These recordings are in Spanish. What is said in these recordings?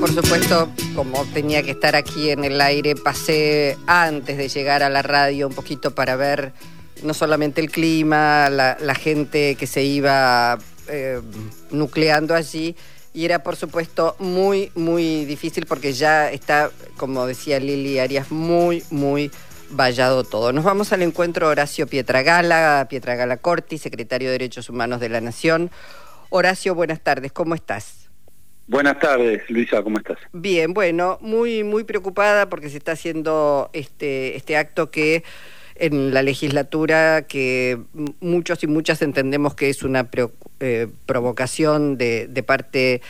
Por supuesto, como tenía que estar aquí en el aire, pasé antes de llegar a la radio un poquito para ver no solamente el clima, la, la gente que se iba eh, nucleando allí, y era por supuesto muy, muy difícil porque ya está, como decía Lili Arias, muy, muy vallado todo. Nos vamos al encuentro Horacio Pietragala, Pietragala Corti, secretario de Derechos Humanos de la Nación. Horacio, buenas tardes, ¿cómo estás? Buenas tardes, Luisa, ¿cómo estás? Bien, bueno, muy, muy preocupada porque se está haciendo este, este acto que en la legislatura que muchos y muchas entendemos que es una eh, provocación de, de, parte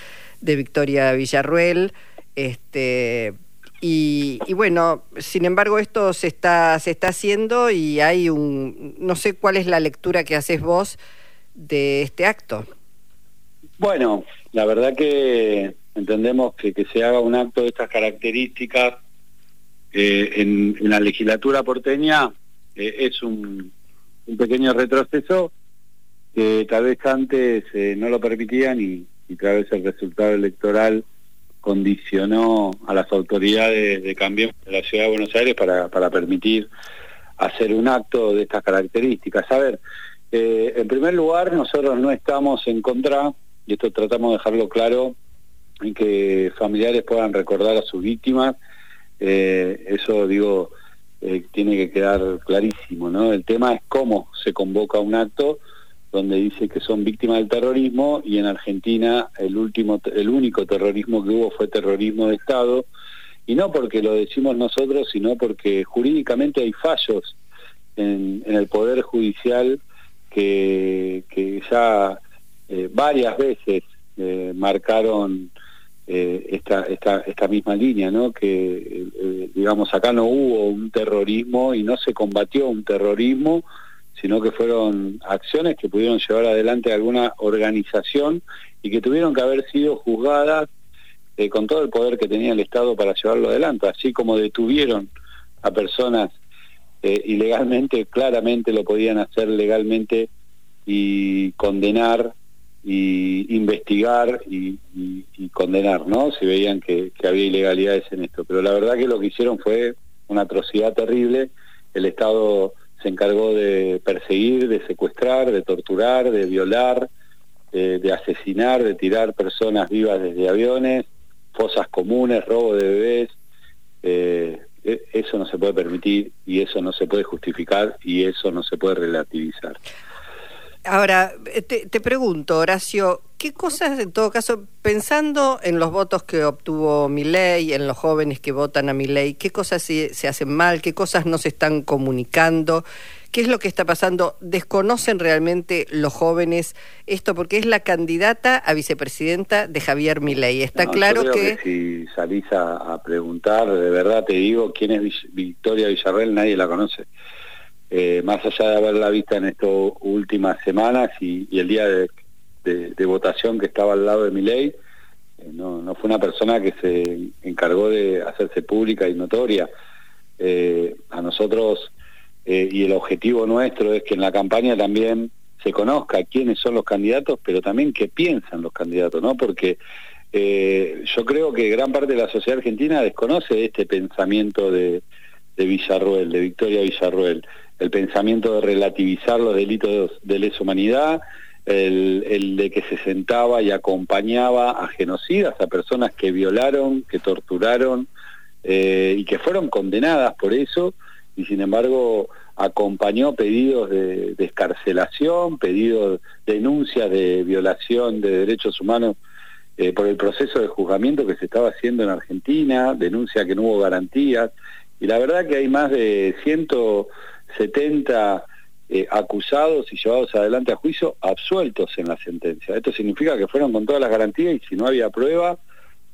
de Victoria Villarruel. Este, y, y, bueno, sin embargo, esto se está, se está haciendo y hay un. No sé cuál es la lectura que haces vos de este acto. Bueno, la verdad que entendemos que, que se haga un acto de estas características eh, en, la legislatura porteña eh, es un, pequeño retroceso que tal vez antes eh, no lo permitían y, tal vez el resultado electoral condicionó a las autoridades de cambio de la Ciudad de Buenos Aires para, para permitir hacer un acto de estas características. A ver, en primer lugar, nosotros no estamos en contra y esto tratamos de dejarlo claro, en que familiares puedan recordar a sus víctimas, eh, eso digo, eh, tiene que quedar clarísimo, ¿no? El tema es cómo se convoca un acto donde dice que son víctimas del terrorismo y en Argentina el último el único terrorismo que hubo fue terrorismo de Estado y no porque lo decimos nosotros sino porque jurídicamente hay fallos en, en el poder judicial que, que ya eh, varias veces eh, marcaron eh, esta, esta, esta misma línea, ¿no? que digamos acá no hubo un terrorismo y no se combatió un terrorismo, sino que fueron acciones que pudieron llevar adelante alguna organización y que tuvieron que haber sido juzgadas con todo el poder que tenía el Estado para llevarlo adelante, así como detuvieron a personas ilegalmente, claramente lo podían hacer legalmente y condenar y investigar y, condenar, ¿no? Si veían que, había ilegalidades en esto. Pero la verdad que lo que hicieron fue una atrocidad terrible. El Estado se encargó de perseguir, de secuestrar, de torturar, de violar, de, de asesinar, de tirar personas vivas desde aviones, fosas comunes, robo de bebés. Eh, e, eso no se puede permitir y eso no se puede justificar y eso no se puede relativizar. Ahora, te, te, pregunto, Horacio, ¿qué cosas, en todo caso, pensando en los votos que obtuvo Milei, en los jóvenes que votan a Milei, qué cosas se, se, hacen mal, qué cosas no se están comunicando, qué es lo que está pasando? ¿Desconocen realmente los jóvenes esto? Porque es la candidata a vicepresidenta de Javier Milei. Está no, claro yo que... que... Si salís a, a preguntar, de verdad te digo, quién es Victoria Villarreal, nadie la conoce eh, más allá de haberla vista en estas últimas semanas y, el día de, votación que estaba al lado de mi ley, eh, no, fue una persona que se encargó de hacerse pública y notoria. Eh, a nosotros, y el objetivo nuestro es que en la campaña también se conozca quiénes son los candidatos, pero también qué piensan los candidatos, ¿no? Porque yo creo que gran parte de la sociedad argentina desconoce este pensamiento de, de Villarruel, de Victoria Villarruel el pensamiento de relativizar los delitos de lesa humanidad, el, el, de que se sentaba y acompañaba a genocidas, a personas que violaron, que torturaron eh, y que fueron condenadas por eso, y sin embargo acompañó pedidos de, de escarcelación, pedidos, denuncias de violación de derechos humanos eh, por el proceso de juzgamiento que se estaba haciendo en Argentina, denuncia que no hubo garantías, y la verdad que hay más de ciento 70 eh, acusados y llevados adelante a juicio absueltos en la sentencia. Esto significa que fueron con todas las garantías y si no había prueba,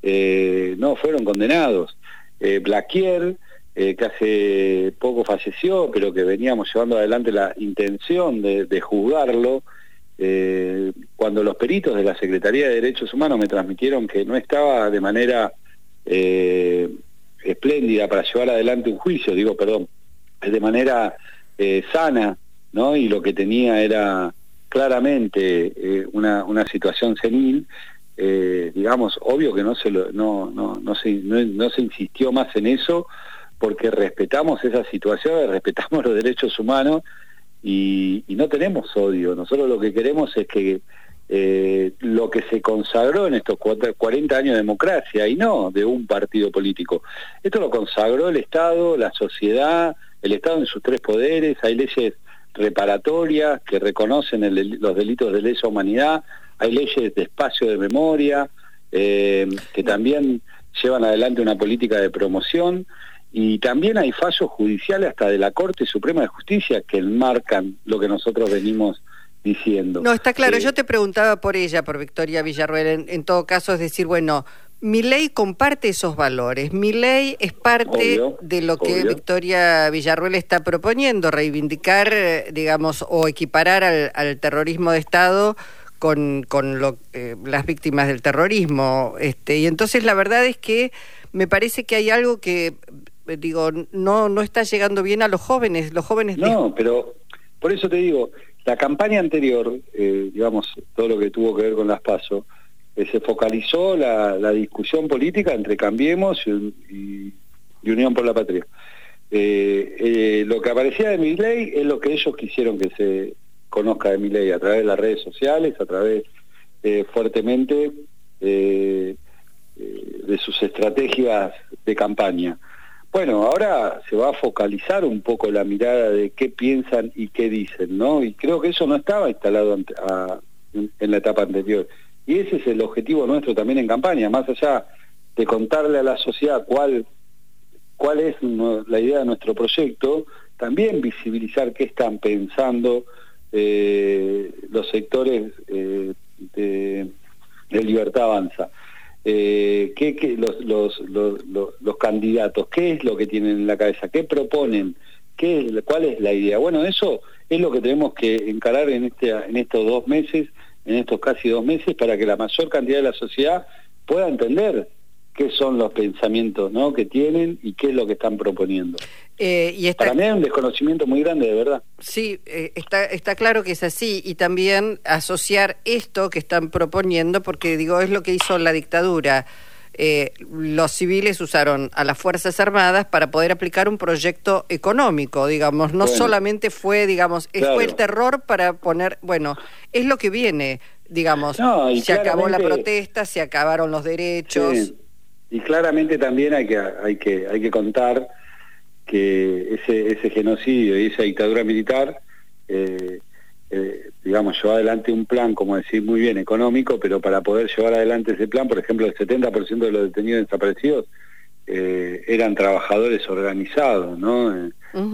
eh, no fueron condenados. Eh, Blaquier, que hace poco falleció, pero que veníamos llevando adelante la intención de, juzgarlo, cuando los peritos de la Secretaría de Derechos Humanos me transmitieron que no estaba de manera espléndida para llevar adelante un juicio, digo, perdón, de manera eh, sana, ¿no? Y lo que tenía era claramente eh, una, una situación senil, eh, digamos, obvio que no se, no, no, no, se, no, se insistió más en eso porque respetamos esa situación, respetamos los derechos humanos y, no tenemos odio. Nosotros lo que queremos es que lo que se consagró en estos 40 años de democracia y no de un partido político. Esto lo consagró el Estado, la sociedad, el Estado en sus tres poderes, hay leyes reparatorias que reconocen los delitos de lesa humanidad, hay leyes de espacio de memoria eh, que también llevan adelante una política de promoción y también hay fallos judiciales hasta de la Corte Suprema de Justicia que enmarcan lo que nosotros venimos diciendo. No, está claro, eh, yo te preguntaba por ella, por Victoria Villarruel, en, todo caso, es decir, bueno, mi ley comparte esos valores, mi ley es parte de lo que Victoria Villarruel está proponiendo, reivindicar, digamos, o equiparar al, terrorismo de Estado con, con lo, eh, las víctimas del terrorismo. Este, y entonces la verdad es que me parece que hay algo que eh, digo, no, no está llegando bien a los jóvenes, los jóvenes... No, pero por eso te digo, la campaña anterior, eh, digamos, todo lo que tuvo que ver con las PASO, eh, se focalizó la, discusión política entre Cambiemos y, Unión por la Patria. lo que aparecía de mi ley es lo que ellos quisieron que se conozca de mi ley, a través de las redes sociales, a través fuertemente de sus estrategias de campaña. Bueno, ahora se va a focalizar un poco la mirada de qué piensan y qué dicen, ¿no? Y creo que eso no estaba instalado en la etapa anterior. Y ese es el objetivo nuestro también en campaña, más allá de contarle a la sociedad cuál, cuál es la idea de nuestro proyecto, también visibilizar qué están pensando eh, los sectores eh, de, Libertad Avanza eh, qué, los, los, los, los, candidatos, qué es lo que tienen en la cabeza, qué proponen, qué cuál es la idea. Bueno, eso es lo que tenemos que encarar en, este, en estos dos meses, en estos casi dos meses, para que la mayor cantidad de la sociedad pueda entender qué son los pensamientos ¿no? que tienen y qué es lo que están proponiendo. Eh, y Para mí es un desconocimiento muy grande, de verdad. Sí, eh, está, está claro que es así y también asociar esto que están proponiendo, porque digo, es lo que hizo la dictadura. Eh, los civiles usaron a las Fuerzas Armadas para poder aplicar un proyecto económico, digamos, no solamente fue, digamos, fue el terror para poner, bueno, es lo que viene, digamos, se acabó la protesta, se acabaron los derechos. Y claramente también hay que, hay que, hay que contar que ese, ese genocidio y esa dictadura militar, eh, eh, digamos, llevó adelante un plan, como decir, muy bien económico, pero para poder llevar adelante ese plan, por ejemplo, el 70% de los detenidos desaparecidos eh, eran trabajadores organizados, ¿no?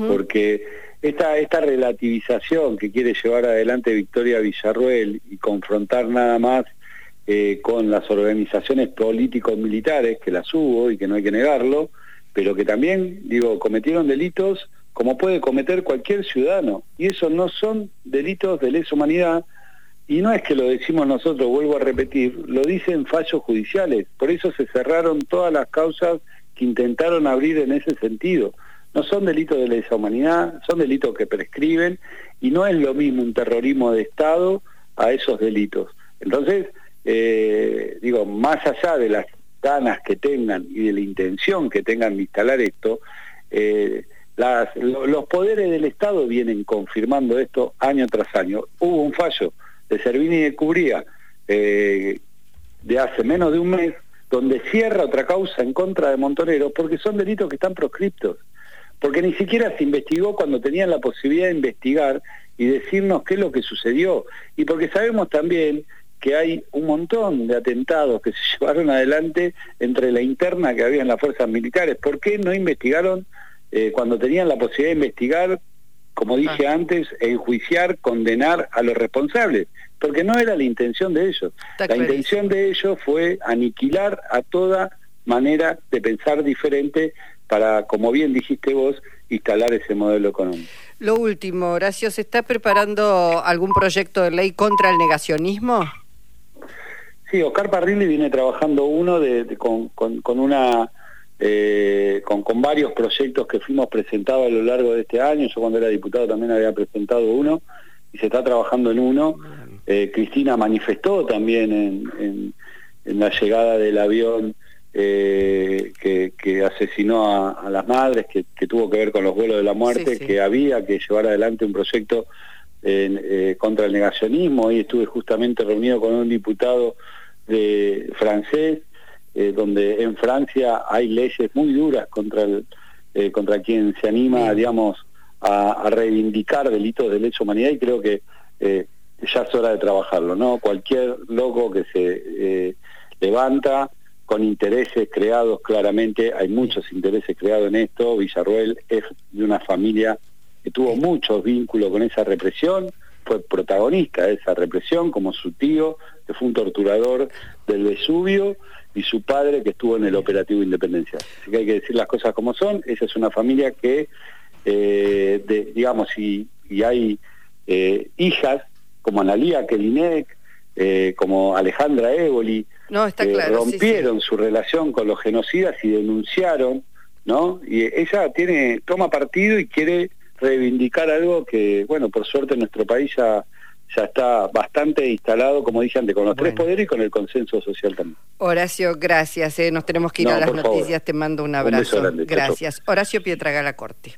Porque esta, esta relativización que quiere llevar adelante Victoria Villarruel y confrontar nada más eh, con las organizaciones políticos militares, que las hubo y que no hay que negarlo, pero que también, digo, cometieron delitos como puede cometer cualquier ciudadano. Y esos no son delitos de lesa humanidad, y no es que lo decimos nosotros, vuelvo a repetir, lo dicen fallos judiciales. Por eso se cerraron todas las causas que intentaron abrir en ese sentido. No son delitos de lesa humanidad, son delitos que prescriben y no es lo mismo un terrorismo de Estado a esos delitos. Entonces, eh, digo, más allá de las ganas que tengan y de la intención que tengan de instalar esto, eh, los poderes del Estado vienen confirmando esto año tras año. Hubo un fallo de Servini de Cubría eh, de hace menos de un mes, donde cierra otra causa en contra de Montoneros, porque son delitos que están proscriptos, porque ni siquiera se investigó cuando tenían la posibilidad de investigar y decirnos qué es lo que sucedió, y porque sabemos también que hay un montón de atentados que se llevaron adelante entre la interna que había en las fuerzas militares. ¿Por qué no investigaron eh, cuando tenían la posibilidad de investigar, como dije ah. antes, enjuiciar, condenar a los responsables? Porque no era la intención de ellos. la intención de ellos fue aniquilar a toda manera de pensar diferente para, como bien dijiste vos, instalar ese modelo económico. Lo último, Horacio, ¿se está preparando algún proyecto de ley contra el negacionismo? Sí, Oscar Parrilli viene trabajando uno de, con, con, una eh, con, con, varios proyectos que fuimos presentados a lo largo de este año. Yo cuando era diputado también había presentado uno y se está trabajando en uno. Eh, Cristina manifestó también en, en la llegada del avión eh, que, asesinó a, las madres, que, tuvo que ver con los vuelos de la muerte, que había que llevar adelante un proyecto contra el negacionismo. y estuve justamente reunido con un diputado de francés, eh, donde en Francia hay leyes muy duras contra el, contra quien se anima, digamos, a, reivindicar delitos de lesa humanidad y creo que ya es hora de trabajarlo, ¿no? Cualquier loco que se levanta con intereses creados claramente, hay muchos intereses creados en esto, Villarruel es de una familia que tuvo muchos vínculos con esa represión, fue protagonista de esa represión, como su tío, que fue un torturador del Vesubio, y su padre, que estuvo en el operativo Independencia. Así que hay que decir las cosas como son, esa es una familia que, eh, digamos, y, hay eh, hijas como Analía Kelinek, eh, como Alejandra Éboli, no, está claro, rompieron su relación con los genocidas y denunciaron, ¿no? Y ella tiene toma partido y quiere reivindicar algo que, bueno, por suerte en nuestro país ya, ya está bastante instalado, como dije antes, con los tres poderes y con el consenso social también. Horacio, gracias. Eh. Nos tenemos que ir a las noticias. Te mando un abrazo. gracias. Horacio Pietragala Corte.